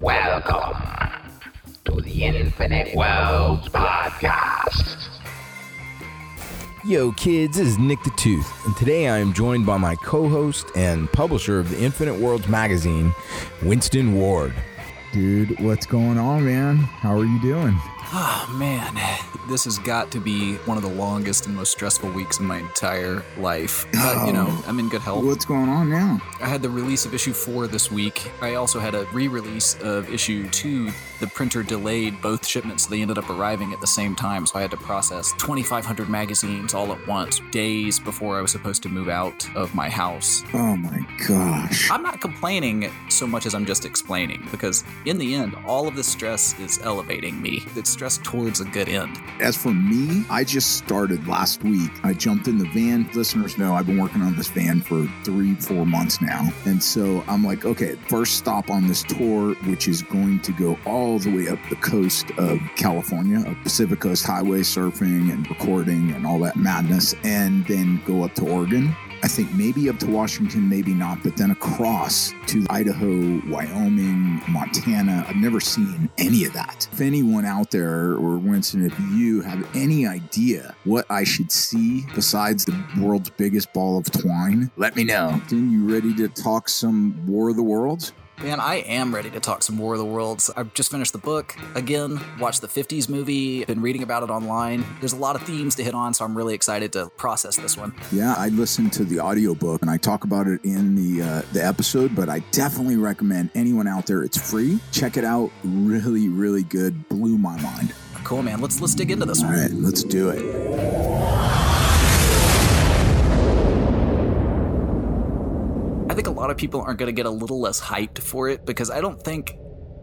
Welcome to the Infinite Worlds Podcast. Yo, kids, this is Nick the Tooth, and today I am joined by my co host and publisher of the Infinite Worlds magazine, Winston Ward. Dude, what's going on, man? How are you doing? Oh man, this has got to be one of the longest and most stressful weeks in my entire life. But you know, I'm in good health. What's going on now? I had the release of issue four this week. I also had a re-release of issue two. The printer delayed both shipments, so they ended up arriving at the same time. So I had to process 2,500 magazines all at once, days before I was supposed to move out of my house. Oh my gosh. I'm not complaining so much as I'm just explaining, because in the end, all of this stress is elevating me. It's stress towards a good end. As for me, I just started last week. I jumped in the van. Listeners know I've been working on this van for three, four months now. And so I'm like, okay, first stop on this tour, which is going to go all the way up the coast of California, up Pacific Coast Highway, surfing and recording and all that madness, and then go up to Oregon. I think maybe up to Washington, maybe not, but then across to Idaho, Wyoming, Montana. I've never seen any of that. If anyone out there, or Winston, if you have any idea what I should see besides the world's biggest ball of twine, let me know. Then you ready to talk some War of the Worlds? Man, I am ready to talk some War of the Worlds. I've just finished the book again, watched the 50s movie, been reading about it online. There's a lot of themes to hit on, so I'm really excited to process this one. Yeah, I listened to the audiobook and I talk about it in the uh, the episode, but I definitely recommend anyone out there. It's free. Check it out. Really, really good. Blew my mind. Cool, man. Let's let's dig into this All one. right, let's do it. I think a lot of people are going to get a little less hyped for it because I don't think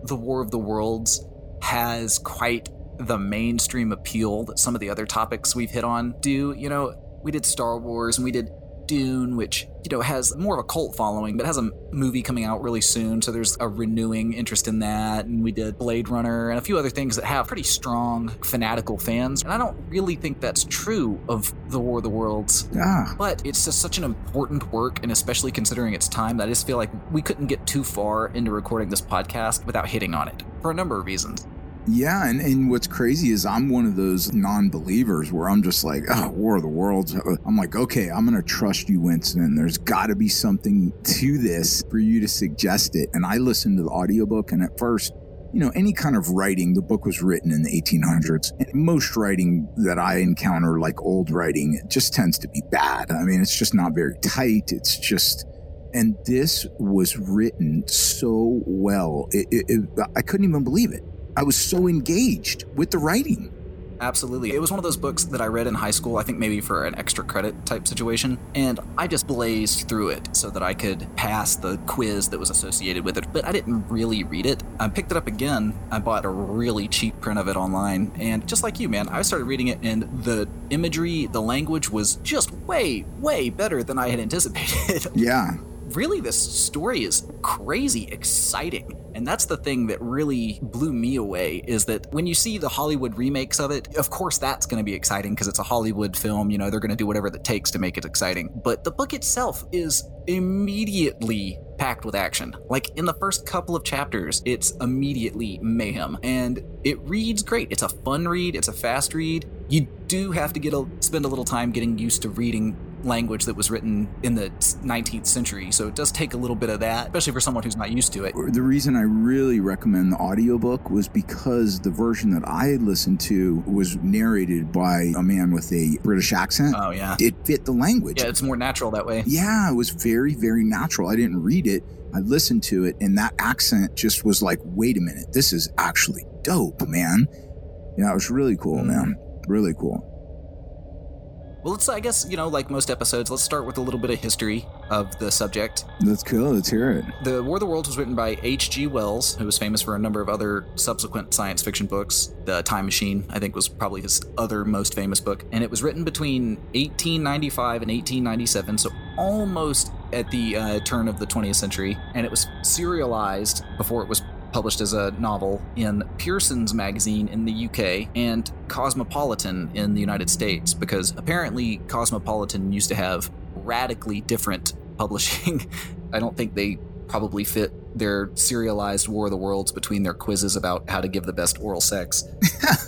the War of the Worlds has quite the mainstream appeal that some of the other topics we've hit on do. You know, we did Star Wars and we did Dune, which, you know, has more of a cult following, but has a movie coming out really soon. So there's a renewing interest in that. And we did Blade Runner and a few other things that have pretty strong fanatical fans. And I don't really think that's true of The War of the Worlds. Ah, But it's just such an important work, and especially considering its time, that I just feel like we couldn't get too far into recording this podcast without hitting on it for a number of reasons. Yeah, and, and what's crazy is I'm one of those non-believers where I'm just like, oh, War of the Worlds. I'm like, okay, I'm gonna trust you, Winston. There's got to be something to this for you to suggest it. And I listened to the audiobook, and at first. You know, any kind of writing, the book was written in the 1800s. And most writing that I encounter, like old writing, it just tends to be bad. I mean, it's just not very tight. It's just, and this was written so well. It, it, it, I couldn't even believe it. I was so engaged with the writing. Absolutely. It was one of those books that I read in high school, I think maybe for an extra credit type situation, and I just blazed through it so that I could pass the quiz that was associated with it. But I didn't really read it. I picked it up again. I bought a really cheap print of it online, and just like you, man, I started reading it, and the imagery, the language was just way, way better than I had anticipated. Yeah. Really this story is crazy exciting. And that's the thing that really blew me away is that when you see the hollywood remakes of it of course that's going to be exciting because it's a hollywood film you know they're going to do whatever it takes to make it exciting. But the book itself is immediately packed with action. Like in the first couple of chapters it's immediately mayhem. And it reads great. It's a fun read. It's a fast read. You do have to get a spend a little time getting used to reading language that was written in the 19th century. So it does take a little bit of that, especially for someone who's not used to it. The reason I really recommend the audiobook was because the version that I listened to was narrated by a man with a British accent. Oh, yeah. It fit the language. Yeah, it's more natural that way. Yeah, it was very, very natural. I didn't read it. I listened to it, and that accent just was like, wait a minute, this is actually dope, man. Yeah, it was really cool, Mm. man. Really cool. Well, let's, I guess, you know, like most episodes, let's start with a little bit of history of the subject. That's cool. Let's hear it. The War of the Worlds was written by H.G. Wells, who was famous for a number of other subsequent science fiction books. The Time Machine, I think, was probably his other most famous book. And it was written between 1895 and 1897, so almost at the uh, turn of the 20th century. And it was serialized before it was published as a novel in Pearson's magazine in the UK and Cosmopolitan in the United States, because apparently Cosmopolitan used to have radically different publishing. I don't think they probably fit their serialized War of the Worlds between their quizzes about how to give the best oral sex.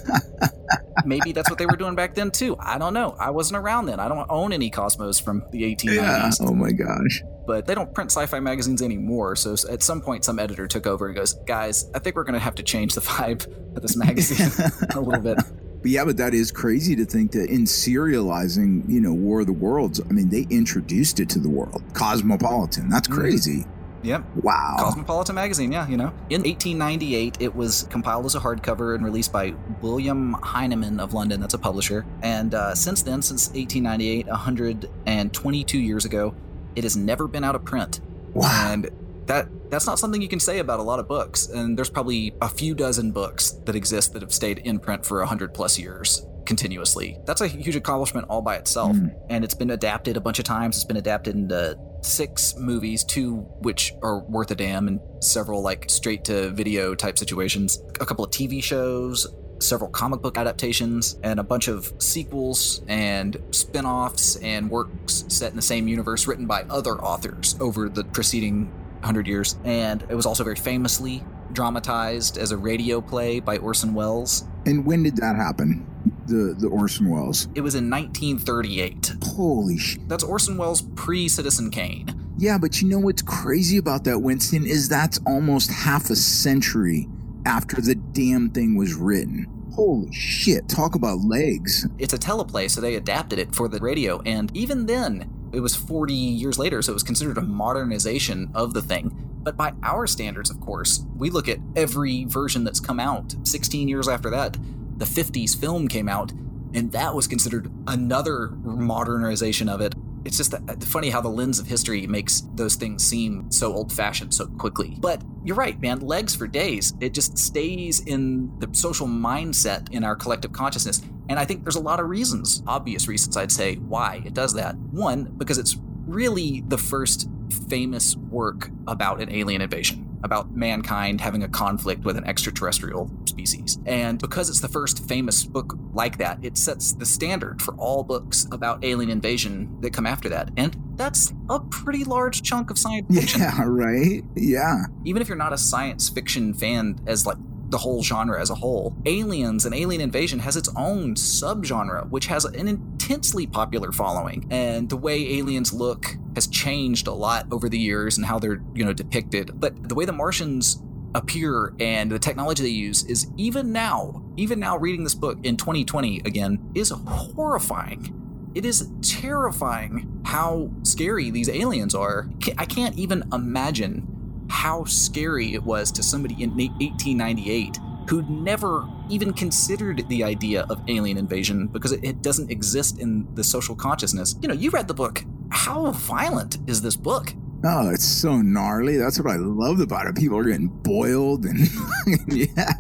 Maybe that's what they were doing back then too. I don't know. I wasn't around then. I don't own any Cosmos from the 1890s. Yeah. Oh my gosh. But they don't print sci-fi magazines anymore. So at some point, some editor took over and goes, "Guys, I think we're going to have to change the vibe of this magazine a little bit." But yeah, but that is crazy to think that in serializing, you know, War of the Worlds, I mean, they introduced it to the world. Cosmopolitan. That's Mhm. crazy. Yep. Wow. Cosmopolitan magazine, yeah, you know. In 1898, it was compiled as a hardcover and released by William Heinemann of London, that's a publisher. And uh, since then, since 1898, 122 years ago, it has never been out of print. wow. And that that's not something you can say about a lot of books. And there's probably a few dozen books that exist that have stayed in print for 100 plus years continuously. That's a huge accomplishment all by itself. Mm. And it's been adapted a bunch of times. It's been adapted into six movies, two which are worth a damn, and several like straight to video type situations, a couple of TV shows. Several comic book adaptations and a bunch of sequels and spin offs and works set in the same universe written by other authors over the preceding 100 years. And it was also very famously dramatized as a radio play by Orson Welles. And when did that happen? The the Orson Welles. It was in 1938. Holy sh! That's Orson Welles pre Citizen Kane. Yeah, but you know what's crazy about that, Winston, is that's almost half a century after the damn thing was written. Holy shit! Talk about legs. It's a teleplay, so they adapted it for the radio. And even then, it was 40 years later, so it was considered a modernization of the thing. But by our standards, of course, we look at every version that's come out. 16 years after that, the 50s film came out, and that was considered another modernization of it. It's just that, uh, funny how the lens of history makes those things seem so old fashioned so quickly. But you're right, man. Legs for days. It just stays in the social mindset in our collective consciousness. And I think there's a lot of reasons, obvious reasons, I'd say, why it does that. One, because it's really the first famous work about an alien invasion, about mankind having a conflict with an extraterrestrial species. And because it's the first famous book like that, it sets the standard for all books about alien invasion that come after that. And that's a pretty large chunk of science fiction. Yeah, right. Yeah. Even if you're not a science fiction fan as like the whole genre as a whole, Aliens and Alien Invasion has its own subgenre, which has an intensely popular following. And the way aliens look has changed a lot over the years and how they're, you know, depicted. But the way the Martians appear and the technology they use is even now, even now reading this book in 2020 again, is horrifying. It is terrifying how scary these aliens are. I can't even imagine how scary it was to somebody in 1898 who'd never even considered the idea of alien invasion because it, it doesn't exist in the social consciousness. You know, you read the book. How violent is this book? Oh, it's so gnarly. That's what I loved about it. People are getting boiled and yeah.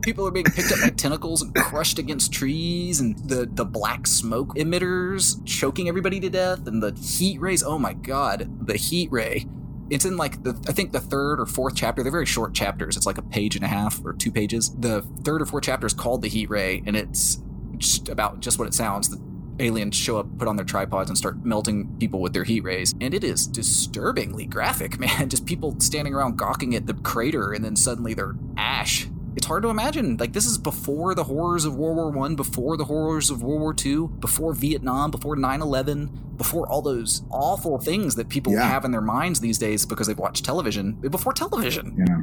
People are being picked up by tentacles and crushed against trees, and the, the black smoke emitters choking everybody to death, and the heat rays. Oh my god, the heat ray. It's in like the I think the third or fourth chapter. They're very short chapters. It's like a page and a half or two pages. The third or fourth chapter is called the heat ray, and it's just about just what it sounds. The aliens show up, put on their tripods, and start melting people with their heat rays. And it is disturbingly graphic, man. Just people standing around gawking at the crater, and then suddenly they're ash. It's hard to imagine. Like this is before the horrors of World War One, before the horrors of World War Two, before Vietnam, before 9-11, before all those awful things that people Yeah. have in their minds these days because they've watched television. Before television. Yeah.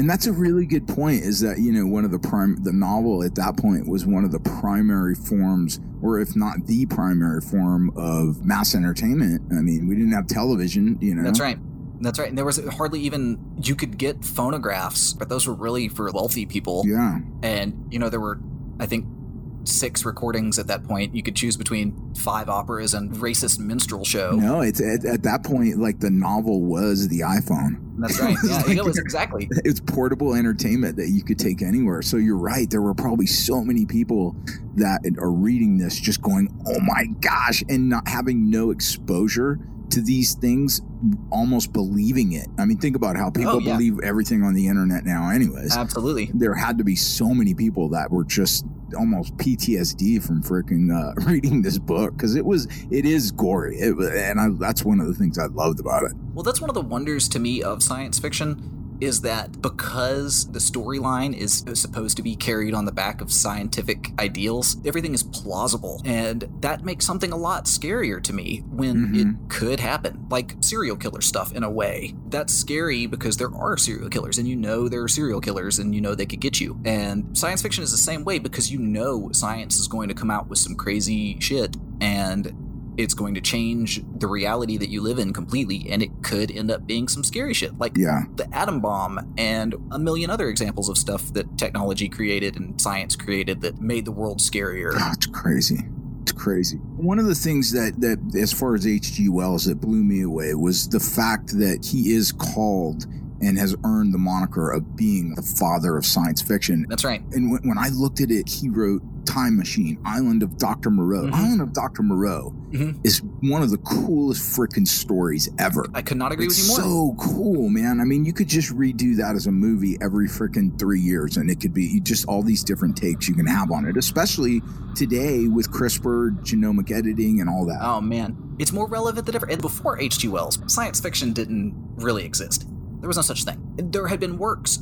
And that's a really good point is that, you know, one of the prime, the novel at that point was one of the primary forms, or if not the primary form of mass entertainment. I mean, we didn't have television, you know. That's right. That's right. And there was hardly even you could get phonographs, but those were really for wealthy people. Yeah. And you know there were, I think, six recordings at that point. You could choose between five operas and racist minstrel show. No, it's at, at that point, like the novel was the iPhone. That's right. Yeah, Like- it was exactly. It's portable entertainment that you could take anywhere. So you're right. There were probably so many people that are reading this just going, oh my gosh, and not having no exposure to these things, almost believing it. I mean, think about how people Oh, yeah. believe everything on the internet now, anyways. Absolutely. there had to be so many people that were just almost PTSD from freaking uh, reading this book because it was it is gory, it, and I, that's one of the things I loved about it. Well, that's one of the wonders to me of science fiction is that because the storyline is supposed to be carried on the back of scientific ideals, everything is plausible. And that makes something a lot scarier to me when Mhm. it could happen, like serial killer stuff in a way. That's scary because there are serial killers and you know there are serial killers and you know they could get you. And science fiction is the same way because you know science is going to come out with some crazy shit and it's going to change the reality that you live in completely and it could end up being some scary shit like Yeah, the atom bomb and a million other examples of stuff that technology created and science created that made the world scarier. It's crazy. It's crazy. One of the things that that as far as H.G. Wells that blew me away was the fact that he is called and has earned the moniker of being the father of science fiction. That's right. And when, when I looked at it, he wrote Time Machine, Island of Dr. Moreau. Mhm. Island of Dr. Moreau Mhm. is one of the coolest freaking stories ever. I could not agree It's with you more. so cool, man. I mean, you could just redo that as a movie every freaking three years, and it could be just all these different takes you can have on it, especially today with CRISPR, genomic editing, and all that. Oh man, it's more relevant than ever. And before H.G. Wells, science fiction didn't really exist. There was no such thing. There had been works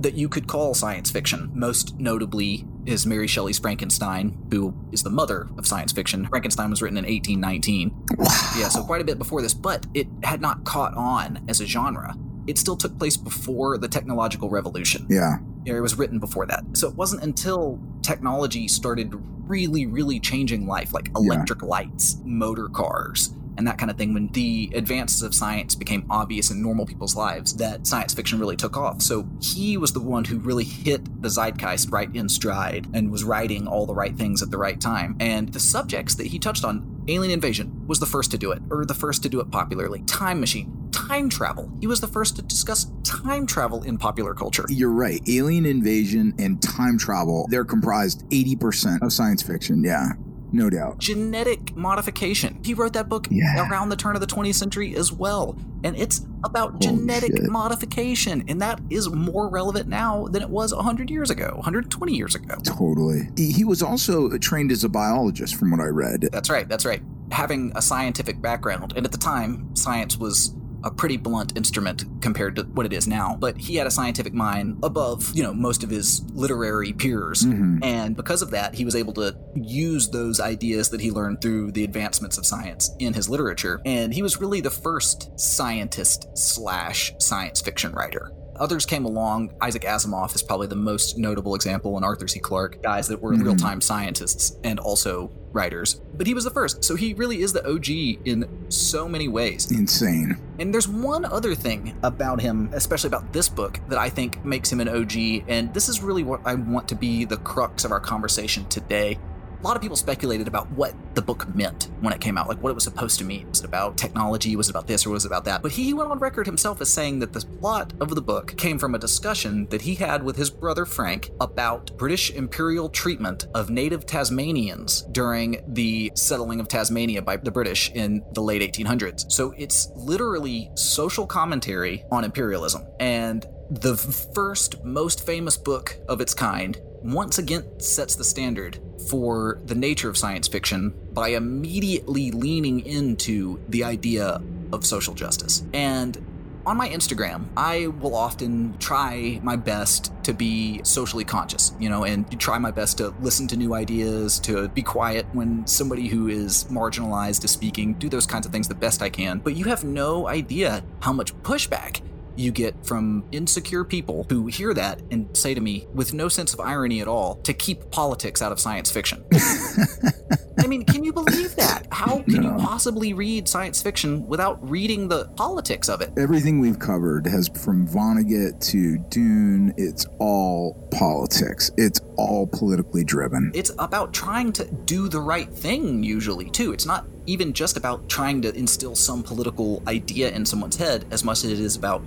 that you could call science fiction. Most notably is Mary Shelley's Frankenstein, who is the mother of science fiction. Frankenstein was written in 1819. Wow. Yeah, so quite a bit before this, but it had not caught on as a genre. It still took place before the technological revolution. Yeah. It was written before that. So it wasn't until technology started really, really changing life, like electric lights, motor cars, and that kind of thing, when the advances of science became obvious in normal people's lives, that science fiction really took off. So he was the one who really hit the zeitgeist right in stride and was writing all the right things at the right time. And the subjects that he touched on, alien invasion, was the first to do it, or the first to do it popularly. Time machine, time travel. He was the first to discuss time travel in popular culture. You're right. Alien invasion and time travel, they're comprised 80% of science fiction. Yeah. No doubt. genetic modification. He wrote that book Yeah. around the turn of the 20th century as well. And it's about genetic shit. modification. And that is more relevant now than it was 100 years ago, 120 years ago. Totally. He he was also trained as a biologist, from what I read. That's right, that's right. Having a scientific background. And at the time, science was a pretty blunt instrument compared to what it is now. But he had a scientific mind above, you know, most of his literary peers. Mhm. And because of that, he was able to use those ideas that he learned through the advancements of science in his literature. And he was really the first scientist slash science fiction writer. Others came along. Isaac Asimov is probably the most notable example, and Arthur C. Clarke, guys that were Mhm. real time scientists and also writers. But he was the first, so he really is the OG in so many ways. Insane. And there's one other thing about him, especially about this book, that I think makes him an OG, and this is really what I want to be the crux of our conversation today. A lot of people speculated about what the book meant when it came out, like what it was supposed to mean. Was it about technology? Was it about this or was it about that? But he went on record himself as saying that the plot of the book came from a discussion that he had with his brother Frank about British imperial treatment of native Tasmanians during the settling of Tasmania by the British in the late 1800s. So it's literally social commentary on imperialism. And the first, most famous book of its kind once again sets the standard for the nature of science fiction by immediately leaning into the idea of social justice. And on my Instagram, I will often try my best to be socially conscious, you know, and try my best to listen to new ideas, to be quiet when somebody who is marginalized is speaking, do those kinds of things the best I can. But you have no idea how much pushback you get from insecure people who hear that and say to me, with no sense of irony at all, to keep politics out of science fiction. I mean, can you believe that? How can you possibly read science fiction without reading the politics of it? Everything we've covered has from Vonnegut to Dune, it's all politics. It's all politically driven. It's about trying to do the right thing, usually, too. It's not even just about trying to instill some political idea in someone's head as much as it is about,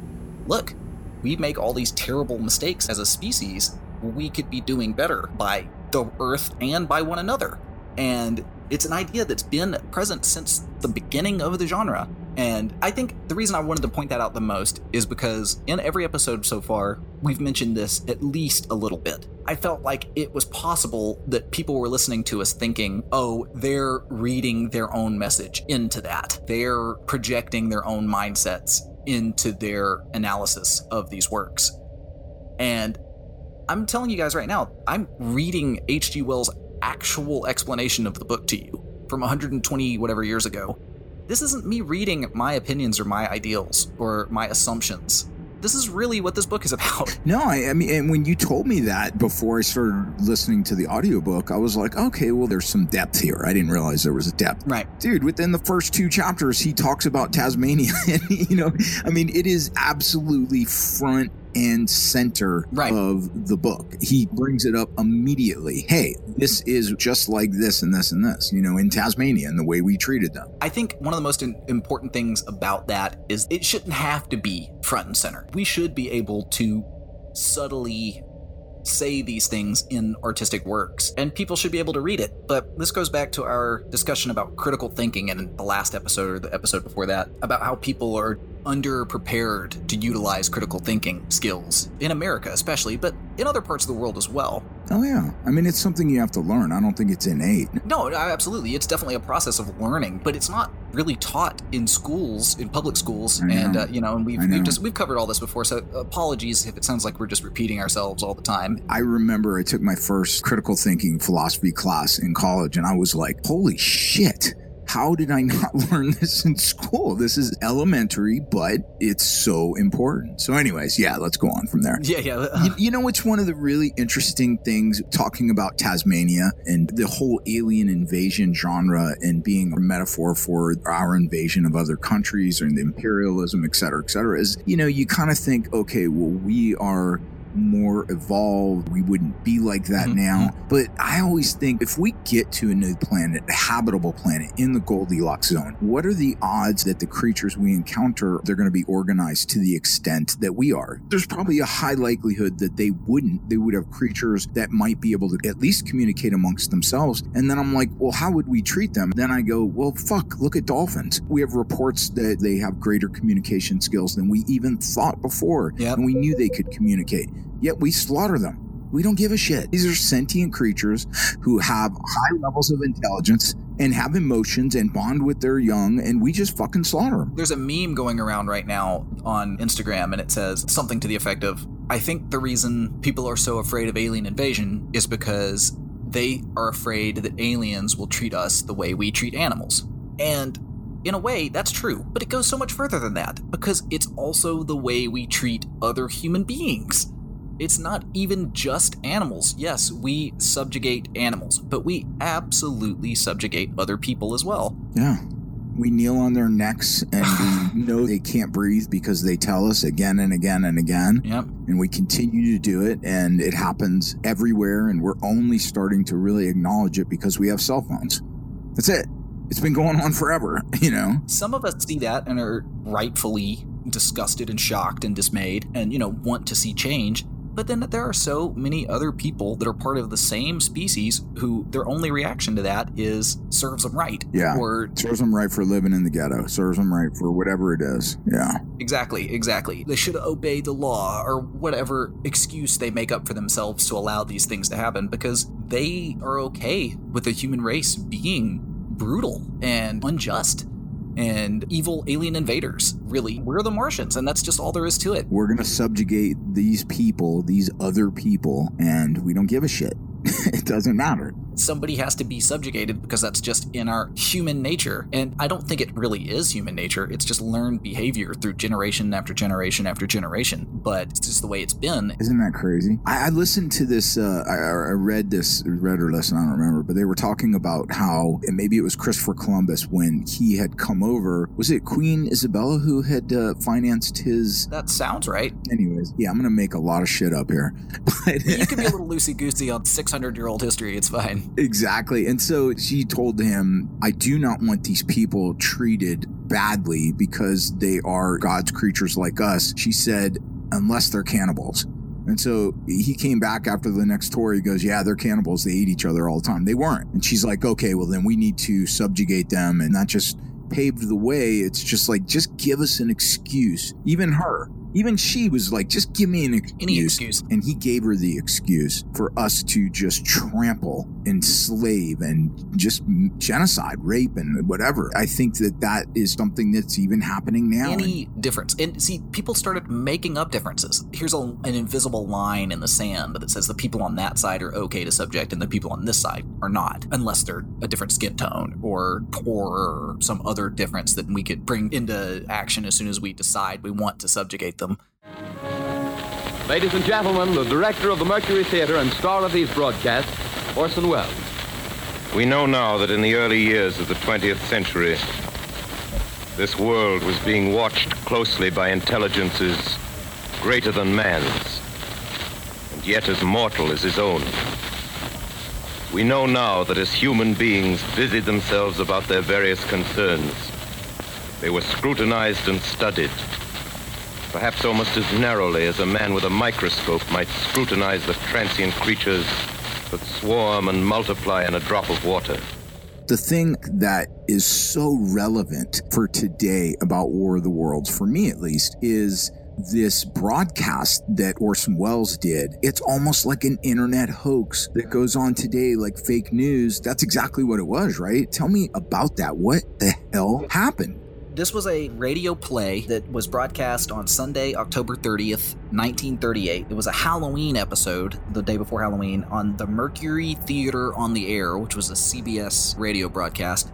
look, we make all these terrible mistakes as a species. We could be doing better by the Earth and by one another. And it's an idea that's been present since the beginning of the genre. And I think the reason I wanted to point that out the most is because in every episode so far, we've mentioned this at least a little bit. I felt like it was possible that people were listening to us thinking, oh, they're reading their own message into that. They're projecting their own mindsets into their analysis of these works. And I'm telling you guys right now, I'm reading H.G. Wells' actual explanation of the book to you from 120 whatever years ago. This isn't me reading my opinions or my ideals or my assumptions. This is really what this book is about. No, I, I mean, and when you told me that before I started listening to the audiobook, I was like, okay, well, there's some depth here. I didn't realize there was a depth. Right. Dude, within the first two chapters, he talks about Tasmania. and, you know, I mean, it is absolutely front and center Right. of the book. He brings it up immediately. Hey, this is just like this and this and this, you know, in Tasmania and the way we treated them. I think one of the most important things about that is it shouldn't have to be front and center. We should be able to subtly say these things in artistic works, and people should be able to read it. But this goes back to our discussion about critical thinking in the last episode or the episode before that, about how people are underprepared to utilize critical thinking skills in America, especially, but in other parts of the world as well. Oh, yeah. I mean, it's something you have to learn. I don't think it's innate. No, absolutely. It's definitely a process of learning, but it's not really taught in schools, in public schools. And uh, you know, and we've, know. we've just we've covered all this before. So apologies if it sounds like we're just repeating ourselves all the time. I remember I took my first critical thinking philosophy class in college, and I was like, holy shit. How did I not learn this in school? This is elementary, but it's so important. So, anyways, yeah, let's go on from there. Yeah, yeah. You, you know, it's one of the really interesting things talking about Tasmania and the whole alien invasion genre and being a metaphor for our invasion of other countries and the imperialism, et cetera, et cetera, is, you know, you kind of think, okay, well, we are more evolved. We wouldn't be like that Mhm. now. But I always think if we get to a new planet, a habitable planet in the Goldilocks zone, what are the odds that the creatures we encounter they're going to be organized to the extent that we are? There's probably a high likelihood that they wouldn't. They would have creatures that might be able to at least communicate amongst themselves. And then I'm like, well, how would we treat them? Then I go, well, fuck, look at dolphins. We have reports that they have greater communication skills than we even thought before. Yep. And we knew they could communicate yet we slaughter them. We don't give a shit. These are sentient creatures who have high levels of intelligence and have emotions and bond with their young, and we just fucking slaughter them. There's a meme going around right now on Instagram, and it says something to the effect of I think the reason people are so afraid of alien invasion is because they are afraid that aliens will treat us the way we treat animals. And in a way, that's true, but it goes so much further than that because it's also the way we treat other human beings. It's not even just animals. Yes, we subjugate animals, but we absolutely subjugate other people as well. Yeah. We kneel on their necks and we know they can't breathe because they tell us again and again and again. Yep. And we continue to do it, and it happens everywhere. And we're only starting to really acknowledge it because we have cell phones. That's it. It's been going on forever, you know? Some of us see that and are rightfully disgusted and shocked and dismayed and, you know, want to see change. But then there are so many other people that are part of the same species who their only reaction to that is serves them right. Yeah. Or Serves them right for living in the ghetto. Serves them right for whatever it is. Yeah. exactly, exactly. They should obey the law or whatever excuse they make up for themselves to allow these things to happen because they are okay with the human race being brutal and unjust and evil alien invaders. Really, we're the Martians, and that's just all there is to it. We're going to subjugate these people, these other people, and we don't give a shit. it doesn't matter. Somebody has to be subjugated because that's just in our human nature. And I don't think it really is human nature. It's just learned behavior through generation after generation after generation. But it's just the way it's been. Isn't that crazy? I, I listened to this. Uh, I, I read this, read or listened. I don't remember, but they were talking about how, and maybe it was Christopher Columbus when he had come over. Was it Queen Isabella who had uh, financed his? That sounds right. Anyways, yeah, I'm gonna make a lot of shit up here, but You can be a little loosey goosey on 600 year old history. It's fine. Exactly. And so she told him, I do not want these people treated badly because they are God's creatures like us. She said, unless they're cannibals. And so he came back after the next tour. He goes, Yeah, they're cannibals. They eat each other all the time. They weren't. And she's like, Okay, well, then we need to subjugate them and not just paved the way. It's just like, just give us an excuse. Even her, even she was like, just give me an excuse. Any excuse. And he gave her the excuse for us to just trample, enslave, and just genocide, rape, and whatever. I think that that is something that's even happening now. Any difference. And see, people started making up differences. Here's a, an invisible line in the sand that says the people on that side are okay to subject and the people on this side are not, unless they're a different skin tone or poor or some other difference that we could bring into action as soon as we decide we want to subjugate them. Ladies and gentlemen, the director of the Mercury Theater and star of these broadcasts, Orson Welles. We know now that in the early years of the 20th century, this world was being watched closely by intelligences greater than man's, and yet as mortal as his own. We know now that as human beings busied themselves about their various concerns, they were scrutinized and studied, perhaps almost as narrowly as a man with a microscope might scrutinize the transient creatures that swarm and multiply in a drop of water. The thing that is so relevant for today about War of the Worlds, for me at least, is this broadcast that Orson Welles did. It's almost like an internet hoax that goes on today, like fake news. That's exactly what it was, right? Tell me about that. What the hell happened? This was a radio play that was broadcast on Sunday, October 30th, 1938. It was a Halloween episode, the day before Halloween, on the Mercury Theater on the Air, which was a CBS radio broadcast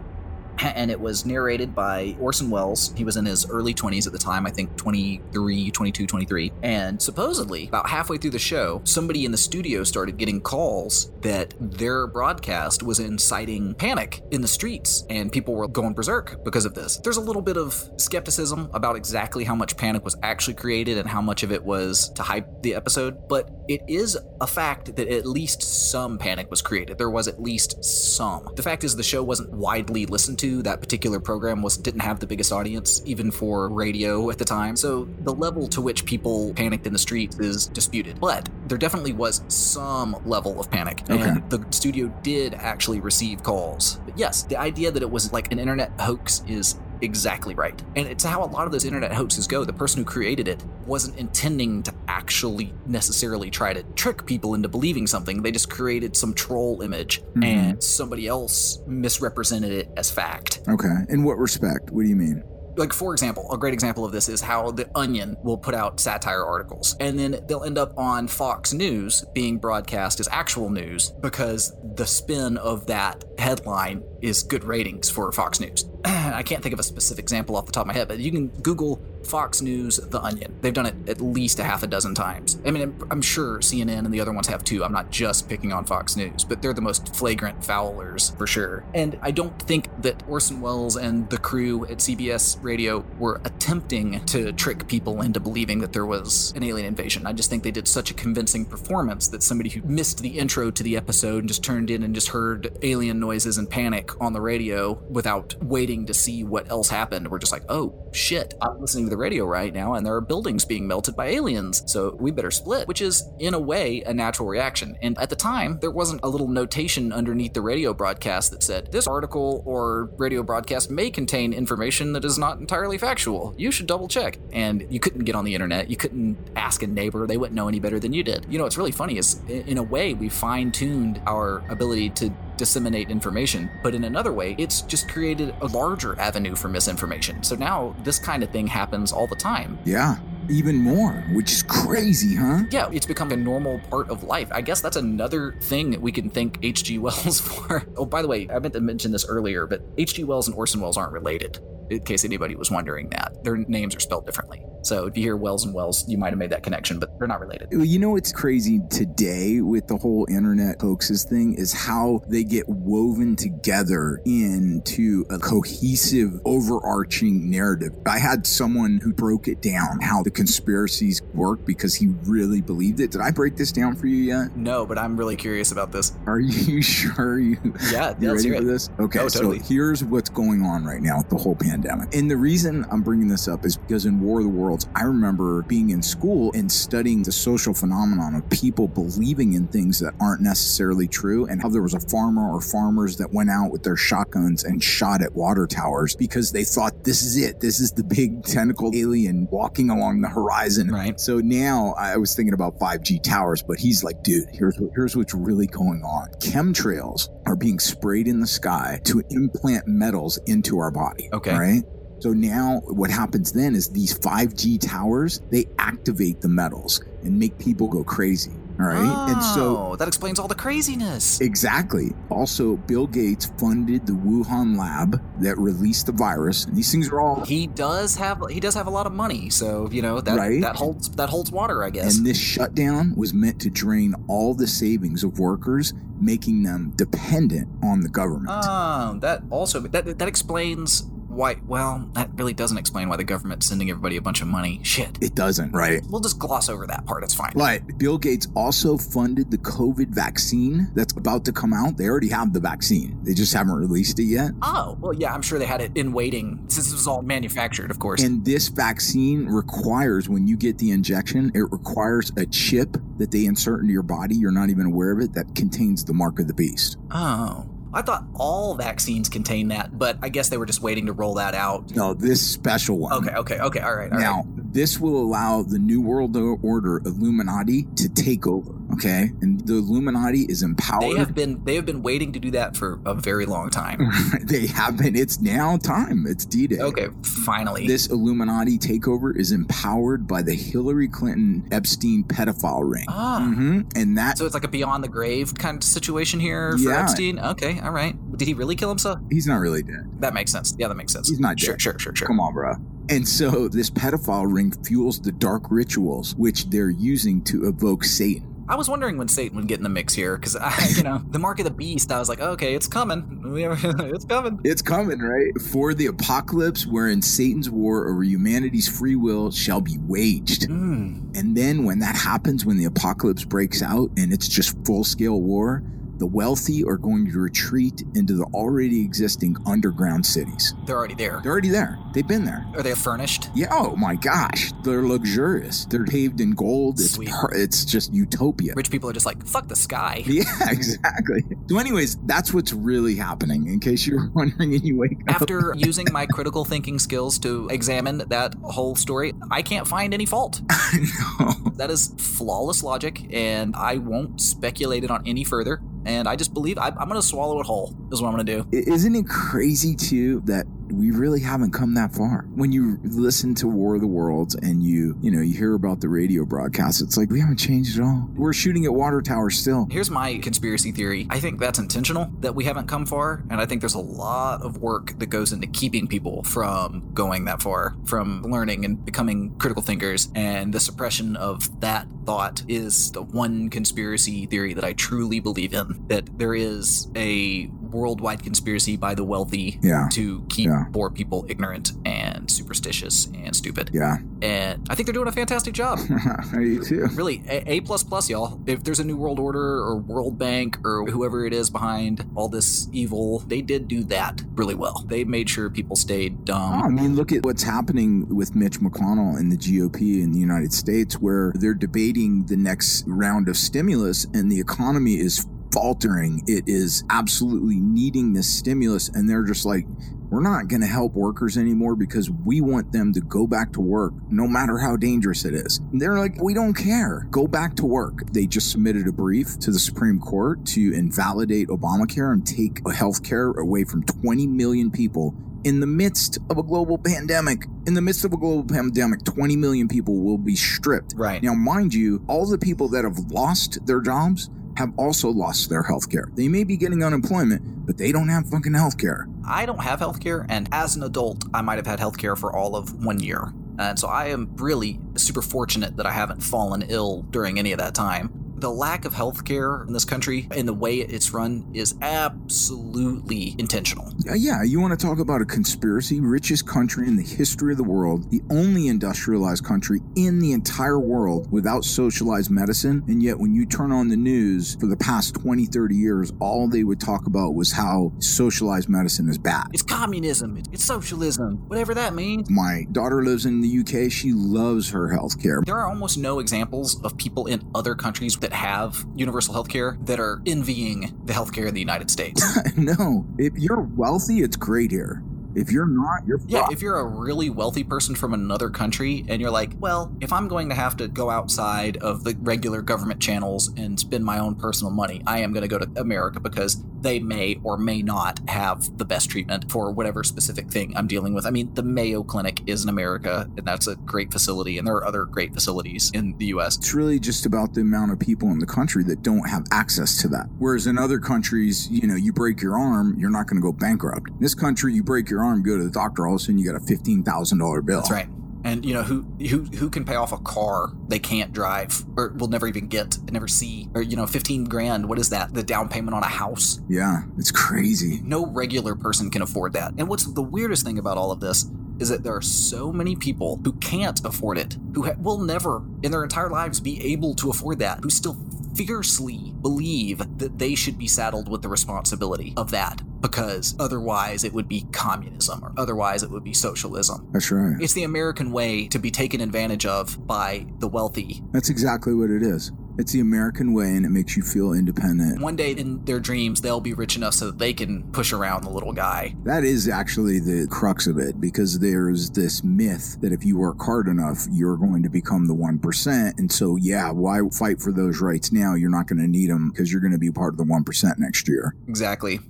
and it was narrated by Orson Welles. He was in his early 20s at the time, I think 23, 22, 23. And supposedly, about halfway through the show, somebody in the studio started getting calls that their broadcast was inciting panic in the streets, and people were going berserk because of this. There's a little bit of skepticism about exactly how much panic was actually created and how much of it was to hype the episode, but it is a fact that at least some panic was created. There was at least some. The fact is, the show wasn't widely listened to that particular program was didn't have the biggest audience even for radio at the time. So the level to which people panicked in the streets is disputed. But there definitely was some level of panic. Okay. And the studio did actually receive calls. But yes, the idea that it was like an internet hoax is exactly right. And it's how a lot of those internet hoaxes go. The person who created it wasn't intending to actually necessarily try to trick people into believing something. They just created some troll image Mhm. and somebody else misrepresented it as fact. Okay. In what respect? What do you mean? Like, for example, a great example of this is how The Onion will put out satire articles, and then they'll end up on Fox News being broadcast as actual news because the spin of that headline is good ratings for Fox News. I can't think of a specific example off the top of my head, but you can Google Fox News The Onion. They've done it at least a half a dozen times. I mean, I'm, sure CNN and the other ones have too. I'm not just picking on Fox News, but they're the most flagrant foulers for sure. And I don't think that Orson Welles and the crew at CBS Radio were attempting to trick people into believing that there was an alien invasion. I just think they did such a convincing performance that somebody who missed the intro to the episode and just turned in and just heard alien noises and panic on the radio without waiting to see what else happened We're just like, oh shit, I'm listening to the radio right now and there are buildings being melted by aliens, so we better split, which is in a way a natural reaction. And at the time, there wasn't a little notation underneath the radio broadcast that said, this article or radio broadcast may contain information that is not entirely factual. You should double check. And you couldn't get on the internet. You couldn't ask a neighbor. They wouldn't know any better than you did. You know, what's really funny is, in a way, we fine tuned our ability to disseminate information, but in another way, it's just created a larger avenue for misinformation. So now this kind of thing happens all the time. Yeah. Even more, which is crazy, huh? Yeah, it's become a normal part of life. I guess that's another thing that we can thank H.G. Wells for. Oh, by the way, I meant to mention this earlier, but H.G. Wells and Orson Welles aren't related, in case anybody was wondering that. Their names are spelled differently. So if you hear Wells and Wells, you might have made that connection, but they're not related. You know what's crazy today with the whole internet hoaxes thing is how they get woven together into a cohesive, overarching narrative. I had someone who broke it down how the conspiracies work because he really believed it. Did I break this down for you yet? No, but I'm really curious about this. Are you sure you Yeah, you ready for it. this? Okay, Oh, totally. so here's what's going on right now with the whole pandemic. And the reason I'm bringing this up is because in War of the Worlds, worlds, I remember being in school and studying the social phenomenon of people believing in things that aren't necessarily true, and how there was a farmer or farmers that went out with their shotguns and shot at water towers because they thought this is it. This is the big tentacled alien walking along the horizon. Right. So now I was thinking about 5G towers, but he's like, dude, here's what, here's what's really going on. Chemtrails are being sprayed in the sky to implant metals into our body. Okay. Right. So now what happens then is these 5G towers, they activate the metals and make people go crazy. Right. And so Oh, that explains all the craziness. Exactly. Also, Bill Gates funded the Wuhan lab that released the virus. And these things are all. he does have he does have a lot of money, so you know that Right. that holds that holds water, I guess. And this shutdown was meant to drain all the savings of workers, making them dependent on the government. Oh, that also that that explains why. Well, that really doesn't explain why the government's sending everybody a bunch of money. Shit. it doesn't, right? We'll just gloss over that part. It's fine. But Bill Gates also funded the COVID vaccine that's about to come out. They already have the vaccine, they just haven't released it yet. Oh, well, yeah, I'm sure they had it in waiting since this was all manufactured, of course. And this vaccine requires, when you get the injection, it requires a chip that they insert into your body. You're not even aware of it that contains the mark of the beast. oh, I thought all vaccines contain that, but I guess they were just waiting to roll that out. No, this special one. Okay, okay, okay. All right, all right. now, this will allow the New World Order Illuminati to take over. Okay. And the Illuminati is empowered. They have been they have been waiting to do that for a very long time. they have been. It's now time. It's D Day. Okay, finally. This Illuminati takeover is empowered by the Hillary Clinton Epstein pedophile ring. ah. hmm And that So it's like a beyond the grave kind of situation here for Yeah. Epstein. Okay, all right. Did he really kill himself? he's not really dead. That makes sense. Yeah, that makes sense. He's not Sure, dead. sure, sure, sure. Come on, bro. And so this pedophile ring fuels the dark rituals which they're using to evoke Satan. I was wondering when Satan would get in the mix here because I, you know, the mark of the beast. I was like, okay, it's coming. It's coming. It's coming, right? For the apocalypse wherein Satan's war over humanity's free will shall be waged. Mm. And then when that happens, when the apocalypse breaks out and it's just full scale war, the wealthy are going to retreat into the already existing underground cities. They're already there. They're already there. They've been there. Are they furnished? Yeah. Oh my gosh, they're luxurious. They're paved in gold. It's Sweet. per- it's just utopia. Rich people are just like, fuck the sky. Yeah, exactly. So, anyways, that's what's really happening. In case you're wondering, and you wake up. After using my critical thinking skills to examine that whole story, I can't find any fault. no. That is flawless logic, and I won't speculate it on any further. And I just believe I, I'm going to swallow it whole. Is what I'm going to do. Isn't it crazy too that we really haven't come that far? When you listen to War of the Worlds and you, you know, you hear about the radio broadcasts, it's like we haven't changed at all. We're shooting at water towers still. Here's my conspiracy theory. I think that's intentional that we haven't come far, and I think there's a lot of work that goes into keeping people from going that far, from learning and becoming critical thinkers. And the suppression of that thought is the one conspiracy theory that I truly believe in that there is a worldwide conspiracy by the wealthy Yeah. to keep Yeah. poor people ignorant and superstitious and stupid. Yeah. And I think they're doing a fantastic job do too. really a, a plus plus y'all if there's a new world order or world bank or whoever it is behind all this evil they did do that really well they made sure people stayed dumb Oh, I mean, look at what's happening with Mitch McConnell and the GOP in the United States, where they're debating the next round of stimulus and the economy is faltering. It is absolutely needing this stimulus. And they're just like, we're not going to help workers anymore because we want them to go back to work no matter how dangerous it is. And they're like, we don't care. Go back to work. They just submitted a brief to the Supreme Court to invalidate Obamacare and take health care away from 20 million people in the midst of a global pandemic. In the midst of a global pandemic, 20 million people will be stripped. right Now, mind you, all the people that have lost their jobs have also lost their health care. They may be getting unemployment, but they don't have fucking health care. i don't have healthcare and as an adult i might have had healthcare for all of one year and so i am really super fortunate that i haven't fallen ill during any of that time The lack of healthcare in this country and the way it's run is absolutely intentional. Uh, yeah, you want to talk about a conspiracy? Richest country in the history of the world, the only industrialized country in the entire world without socialized medicine. And yet, when you turn on the news for the past 20, 30 years, all they would talk about was how socialized medicine is bad. It's communism, it's socialism, whatever that means. My daughter lives in the UK. She loves her healthcare. There are almost no examples of people in other countries that have universal health care that are envying the healthcare in the United States. no, if you're wealthy, it's great here. If you're not, you're Yeah, if you're a really wealthy person from another country and you're like, well, if I'm going to have to go outside of the regular government channels and spend my own personal money, I am going to go to America because they may or may not have the best treatment for whatever specific thing I'm dealing with. I mean, the Mayo Clinic is in America, and that's a great facility, and there are other great facilities in the US. It's really just about the amount of people in the country that don't have access to that. Whereas in other countries, you know, you break your arm, you're not going to go bankrupt. In this country, you break your arm, go to the doctor, all of a sudden you got a fifteen thousand dollar bill. That's right. And you know who who who can pay off a car they can't drive or will never even get, never see, or you know, fifteen grand. What is that? The down payment on a house. Yeah, it's crazy. No regular person can afford that. And what's the weirdest thing about all of this is that there are so many people who can't afford it, who ha- will never in their entire lives be able to afford that, who still fiercely believe that they should be saddled with the responsibility of that because otherwise it would be communism or otherwise it would be socialism. That's right. It's the American way to be taken advantage of by the wealthy. That's exactly what it is. It's the American way, and it makes you feel independent. One day in their dreams, they'll be rich enough so that they can push around the little guy. That is actually the crux of it because there's this myth that if you work hard enough, you're going to become the 1%. And so, yeah, why fight for those rights now? You're not going to need them because you're going to be part of the 1% next year. Exactly.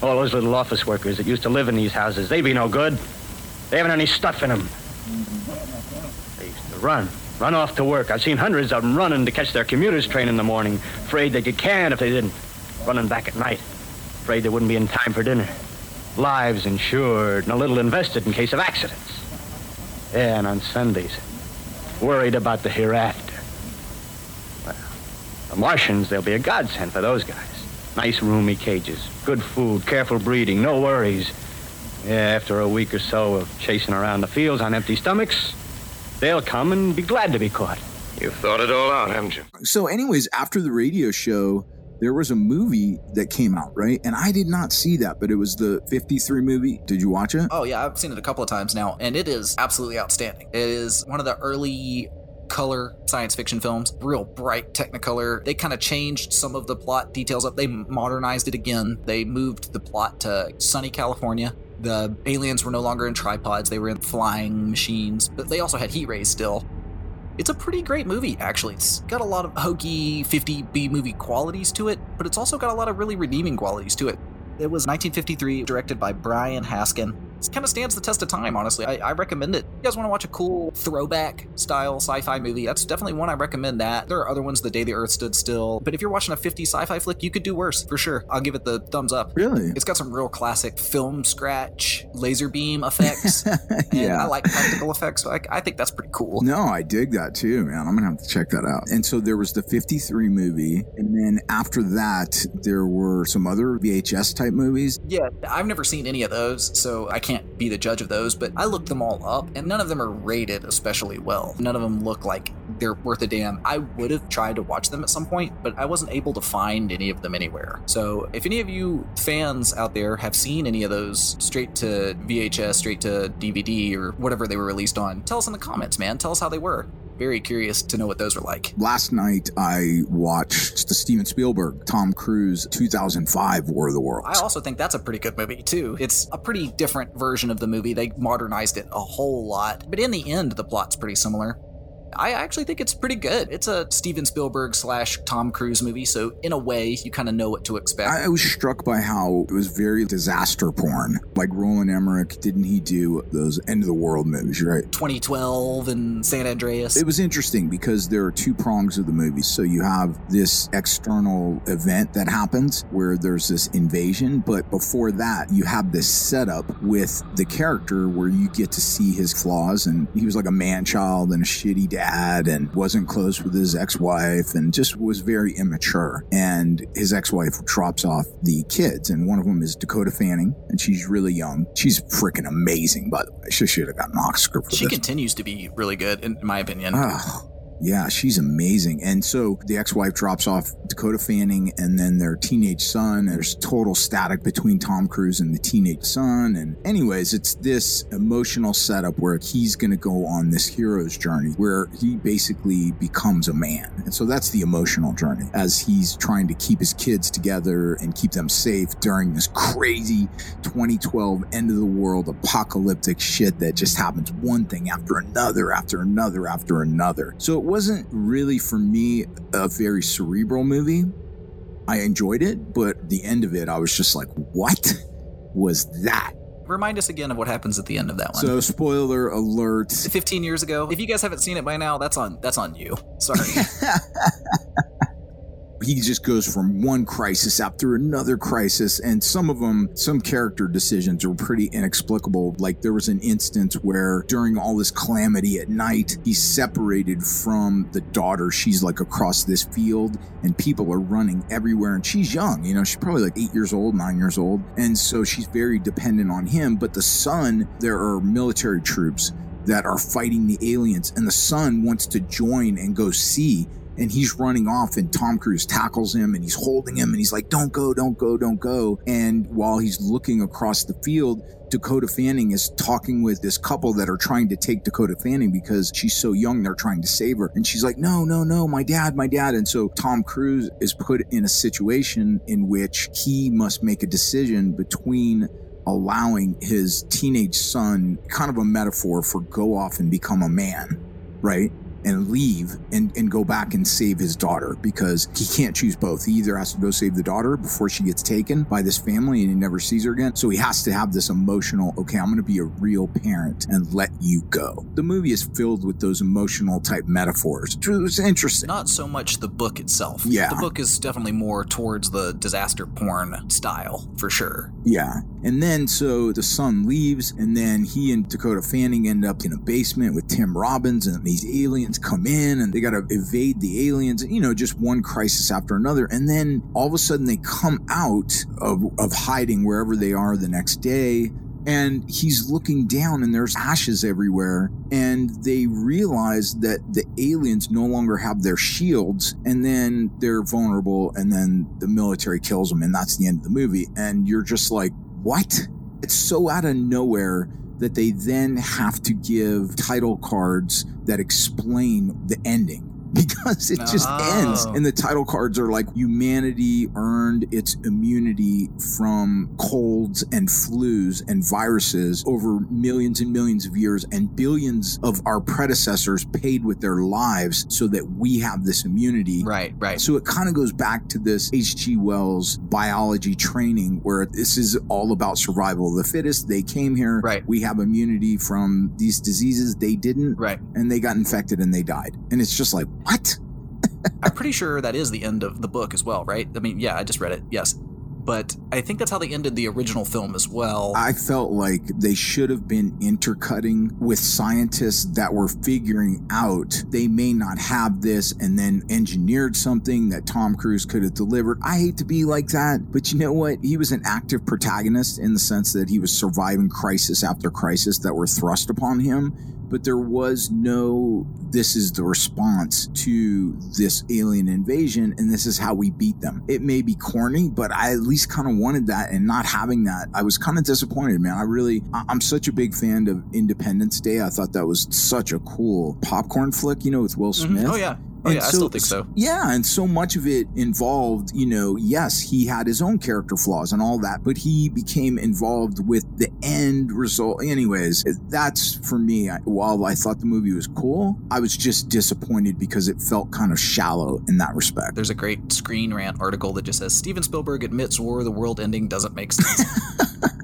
All those little office workers that used to live in these houses, they be no good. They haven't any stuff in them. They used to run, run off to work. I've seen hundreds of them running to catch their commuter's train in the morning, afraid they'd get canned if they didn't. Running back at night, afraid they wouldn't be in time for dinner. Lives insured and a little invested in case of accidents. Yeah, and on Sundays, worried about the hereafter. Well, the Martians, they'll be a godsend for those guys. Nice roomy cages, good food, careful breeding, no worries. Yeah, after a week or so of chasing around the fields on empty stomachs, they'll come and be glad to be caught. You've thought it all out, haven't you? So, anyways, after the radio show, there was a movie that came out, right? And I did not see that, but it was the 53 movie. Did you watch it? Oh, yeah, I've seen it a couple of times now, and it is absolutely outstanding. It is one of the early color science fiction films, real bright technicolor. They kind of changed some of the plot details up. They modernized it again. They moved the plot to sunny California. The aliens were no longer in tripods, they were in flying machines, but they also had heat rays still. It's a pretty great movie, actually. It's got a lot of hokey 50 B movie qualities to it, but it's also got a lot of really redeeming qualities to it. It was 1953, directed by Byron Haskin. It kind of stands the test of time, honestly. I, I recommend it. If You guys want to watch a cool throwback style sci fi movie? That's definitely one I recommend that. There are other ones, The Day the Earth Stood Still. But if you're watching a 50 sci fi flick, you could do worse, for sure. I'll give it the thumbs up. Really? It's got some real classic film scratch, laser beam effects. and Yeah. I like practical effects, so I, I think that's pretty cool. No, I dig that too, man. I'm gonna have to check that out. And so there was the 53 movie, and then after that, there were some other VHS type movies. Yeah, I've never seen any of those, so I can't can't be the judge of those, but I looked them all up, and none of them are rated especially well. None of them look like they're worth a damn. I would have tried to watch them at some point, but I wasn't able to find any of them anywhere. So if any of you fans out there have seen any of those straight to VHS, straight to DVD, or whatever they were released on, tell us in the comments, man. Tell us how they were. Very curious to know what those were like. Last night, I watched the Steven Spielberg, Tom Cruise 2005 War of the Worlds. I also think that's a pretty good movie too. It's a pretty different version of the movie. They modernized it a whole lot, but in the end, the plot's pretty similar. I actually think it's pretty good. It's a Steven Spielberg slash Tom Cruise movie, so in a way, you kind of know what to expect. I was struck by how it was very disaster porn. Like Roland Emmerich, didn't he do those end of the world movies, right? 2012 and San Andreas. It was interesting because there are two prongs of the movie. So you have this external event that happens where there's this invasion, but before that, you have this setup with the character where you get to see his flaws. And he was like a man child and a shitty dad dad and wasn't close with his ex-wife and just was very immature. And his ex-wife drops off the kids, and one of them is Dakota Fanning, and she's really young. She's freaking amazing, by the way. She should have gotten an Oscar for She this. continues to be really good, in my opinion. Ah, yeah, she's amazing. And so the ex-wife drops off Dakota Fanning and then their teenage son. There's total static between Tom Cruise and the teenage son. And anyways, it's this emotional setup where he's going to go on this hero's journey where he basically becomes a man. And so that's the emotional journey as he's trying to keep his kids together and keep them safe during this crazy 2012 end of the world apocalyptic shit that just happens one thing after another after another after another. So it wasn't really for me a very cerebral movie. I enjoyed it, but the end of it, I was just like, what was that? Remind us again of what happens at the end of that one. So, spoiler alert. 15 years ago. If you guys haven't seen it by now, that's on that's on you. Sorry. he just goes from one crisis after another crisis and some of them some character decisions are pretty inexplicable. Like there was an instance where during all this calamity at night he's separated from the daughter. She's like across this field and people are running everywhere and she's young you know she's probably like eight years old nine years old and so she's very dependent on him. But the son there are military troops that are fighting the aliens and the son wants to join and go see and he's running off and Tom Cruise tackles him and he's holding him and he's like don't go don't go don't go. And while he's looking across the field Dakota Fanning is talking with this couple that are trying to take Dakota Fanning because she's so young they're trying to save her. And she's like no no no my dad my dad. And so Tom Cruise is put in a situation in which he must make a decision between allowing his teenage son kind of a metaphor for go off and become a man right and leave and, and go back and save his daughter because he can't choose both. He either has to go save the daughter before she gets taken by this family and he never sees her again. So he has to have this emotional, okay, I'm going to be a real parent and let you go. The movie is filled with those emotional type metaphors. It was interesting. Not so much the book itself. Yeah. The book is definitely more towards the disaster porn style, for sure. Yeah. And then so the son leaves, and then he and Dakota Fanning end up in a basement with Tim Robbins, and these aliens come in and they got to evade the aliens, you know, just one crisis after another. And then all of a sudden they come out of, of hiding wherever they are the next day. And he's looking down, and there's ashes everywhere. And they realize that the aliens no longer have their shields, and then they're vulnerable, and then the military kills them, and that's the end of the movie. And you're just like, what? It's so out of nowhere that they then have to give title cards that explain the ending because it just Oh. ends and the title cards are like humanity earned its immunity from colds and flus and viruses over millions and millions of years and billions of our predecessors paid with their lives so that we have this immunity Right, right. so it kind of goes back to this H.G. Wells biology training where this is all about survival of the fittest. They came here. Right. We have immunity from these diseases. They didn't. Right. And they got infected and they died. And it's just like, what? I'm pretty sure that is the end of the book as well, right? I mean, yeah, I just read it. Yes. But I think that's how they ended the original film as well. I felt like they should have been intercutting with scientists that were figuring out they may not have this and then engineered something that Tom Cruise could have delivered. I hate to be like that, but you know what? He was an active protagonist in the sense that he was surviving crisis after crisis that were thrust upon him. But there was no, this is the response to this alien invasion, and this is how we beat them. It may be corny, but I at least kind of wanted that, and not having that, I was kind of disappointed, man. I really, I'm such a big fan of Independence Day. I thought that was such a cool popcorn flick, you know, with Will. Mm-hmm. Oh, Smith. Oh yeah. Oh And yeah, I still think so. Yeah, and so much of it involved, you know, yes, he had his own character flaws and all that, but he became involved with the end result. Anyways, that's for me. I- While I thought the movie was cool, I was just disappointed because it felt kind of shallow in that respect. There's a great Screen Rant article that just says Steven Spielberg admits War of the World ending doesn't make sense.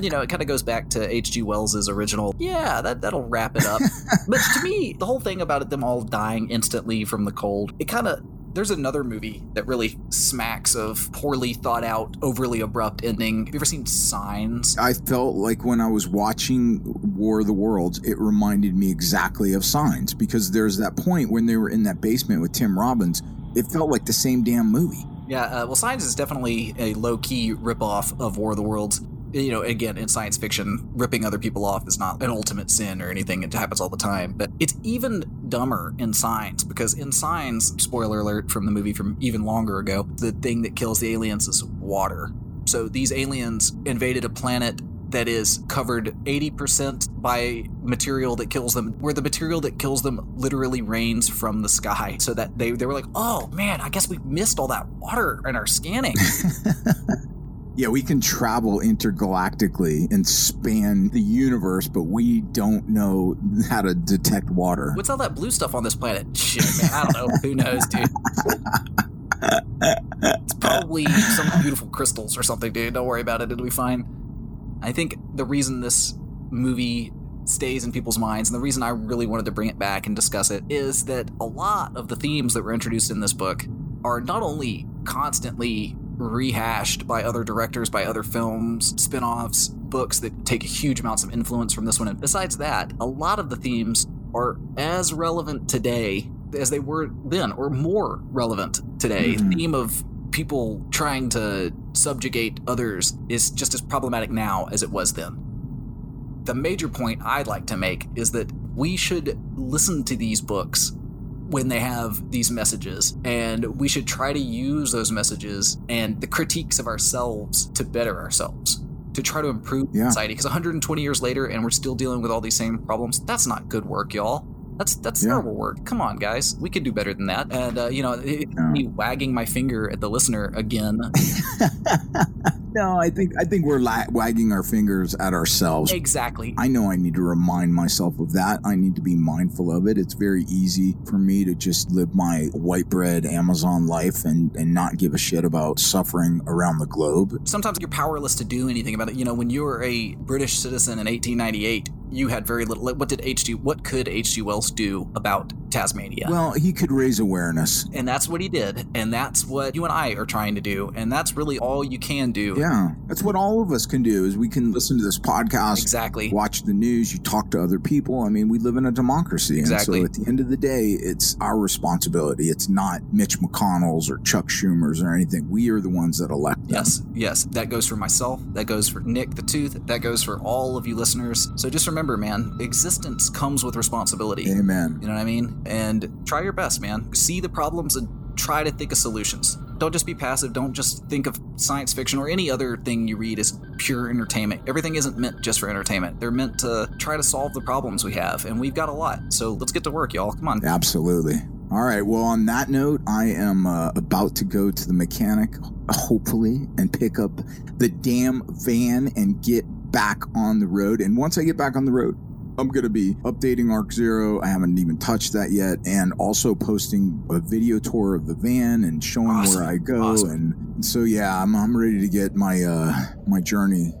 and you know, it kind of goes back to H.G. Wells's original. Yeah, that that'll wrap it up. but to me, the whole thing about it, them all dying instantly from the cold, it kind of There's another movie that really smacks of poorly thought out, overly abrupt ending. Have you ever seen Signs? I felt like when I was watching War of the Worlds, it reminded me exactly of Signs because there's that point when they were in that basement with Tim Robbins. It felt like the same damn movie. Yeah, uh, well, Signs is definitely a low key ripoff of War of the Worlds. You know, again, in science fiction, ripping other people off is not an ultimate sin or anything. It happens all the time. But it's even dumber in Signs because in Signs, spoiler alert from the movie from even longer ago, the thing that kills the aliens is water. So these aliens invaded a planet that is covered 80% by material that kills them, where the material that kills them literally rains from the sky. So that they, they were like, oh man, I guess we missed all that water in our scanning. Yeah, we can travel intergalactically and span the universe, but we don't know how to detect water. What's all that blue stuff on this planet? Shit, man, I don't know. Who knows, dude? it's probably some beautiful crystals or something, dude. Don't worry about it. It'll be fine. I think the reason this movie stays in people's minds and the reason I really wanted to bring it back and discuss it is that a lot of the themes that were introduced in this book are not only constantly rehashed by other directors, by other films, spin offs, books that take huge amounts of influence from this one. And besides that, a lot of the themes are as relevant today as they were then, or more relevant today. Mhm. The theme of people trying to subjugate others is just as problematic now as it was then. The major point I'd like to make is that we should listen to these books when they have these messages. And we should try to use those messages and the critiques of ourselves to better ourselves to try to improve Yeah. society. Because 120 years later and we're still dealing with all these same problems that's not good work y'all that's that's Yeah. terrible work come on guys we can do better than that and uh, you know it, me wagging my finger at the listener again no, I think I think we're la- wagging our fingers at ourselves. exactly I know I need to remind myself of that. I need to be mindful of it. It's very easy for me to just live my white bread Amazon life and, and not give a shit about suffering around the globe. sometimes you're powerless to do anything about it. You know, when you were a British citizen in 1898, you had very little. like, What did H.G. What could H.G. Wells do about Tasmania? Well, he could raise awareness. and that's what he did, and that's what you and I are trying to do, and that's really all you can do. Yeah, that's what all of us can do is we can listen to this podcast, Exactly. watch the news, you talk to other people. I mean, we live in a democracy. Exactly. And so at the end of the day, it's our responsibility. It's not Mitch McConnell's or Chuck Schumer's or anything. We are the ones that elect them. Yes, yes. That goes for myself. That goes for Nick the Tooth. That goes for all of you listeners. So just remember, man, existence comes with responsibility. Amen. You know what I mean? And try your best, man. See the problems and try to think of solutions. Don't just be passive. Don't just think of science fiction or any other thing you read as pure entertainment. Everything isn't meant just for entertainment. They're meant to try to solve the problems we have, and we've got a lot. So let's get to work, y'all. Come on. Absolutely. All right. Well, on that note, I am uh, about to go to the mechanic, hopefully, and pick up the damn van and get back on the road. And once I get back on the road, I'm going to be updating Arc Zero. I haven't even touched that yet. And also posting a video tour of the van and showing Awesome. where I go. Awesome. And so, yeah, I'm, I'm ready to get my, uh, my journey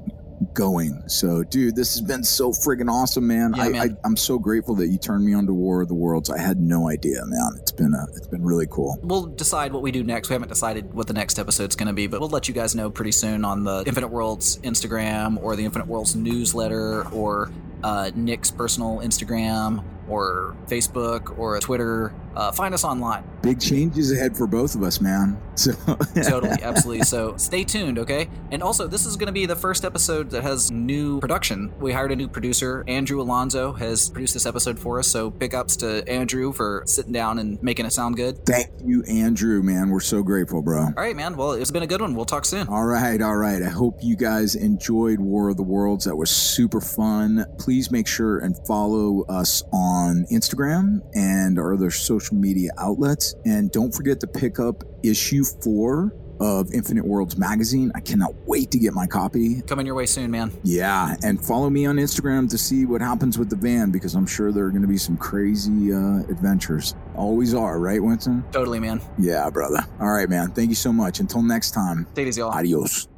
going. So, dude, this has been so friggin' awesome, man. Yeah, I, man. I I'm so grateful that you turned me on to War of the Worlds. I had no idea, man. It's been a, it's been really cool. We'll decide what we do next. We haven't decided what the next episode's going to be, but we'll let you guys know pretty soon on the Infinite Worlds Instagram or the Infinite Worlds newsletter or uh, Nick's personal Instagram or Facebook or Twitter. Uh, find us online. Big changes ahead for both of us, man. So totally, absolutely. So stay tuned, okay? And also, this is going to be the first episode that has new production. We hired a new producer. Andrew Alonso has produced this episode for us. So big ups to Andrew for sitting down and making it sound good. Thank you, Andrew, man. We're so grateful, bro. All right, man. Well, it's been a good one. We'll talk soon. All right, all right. I hope you guys enjoyed War of the Worlds. That was super fun. Please make sure and follow us on Instagram and our other social media outlets. And don't forget to pick up issue four of Infinite Worlds magazine. I cannot wait to get my copy. Coming your way soon, man. Yeah, and follow me on Instagram to see what happens with the van because I'm sure there are going to be some crazy uh, adventures. Always are, right, Winston? Totally, man. Yeah, brother. All right, man. Thank you so much. Until next time, Take it easy, y'all. adios.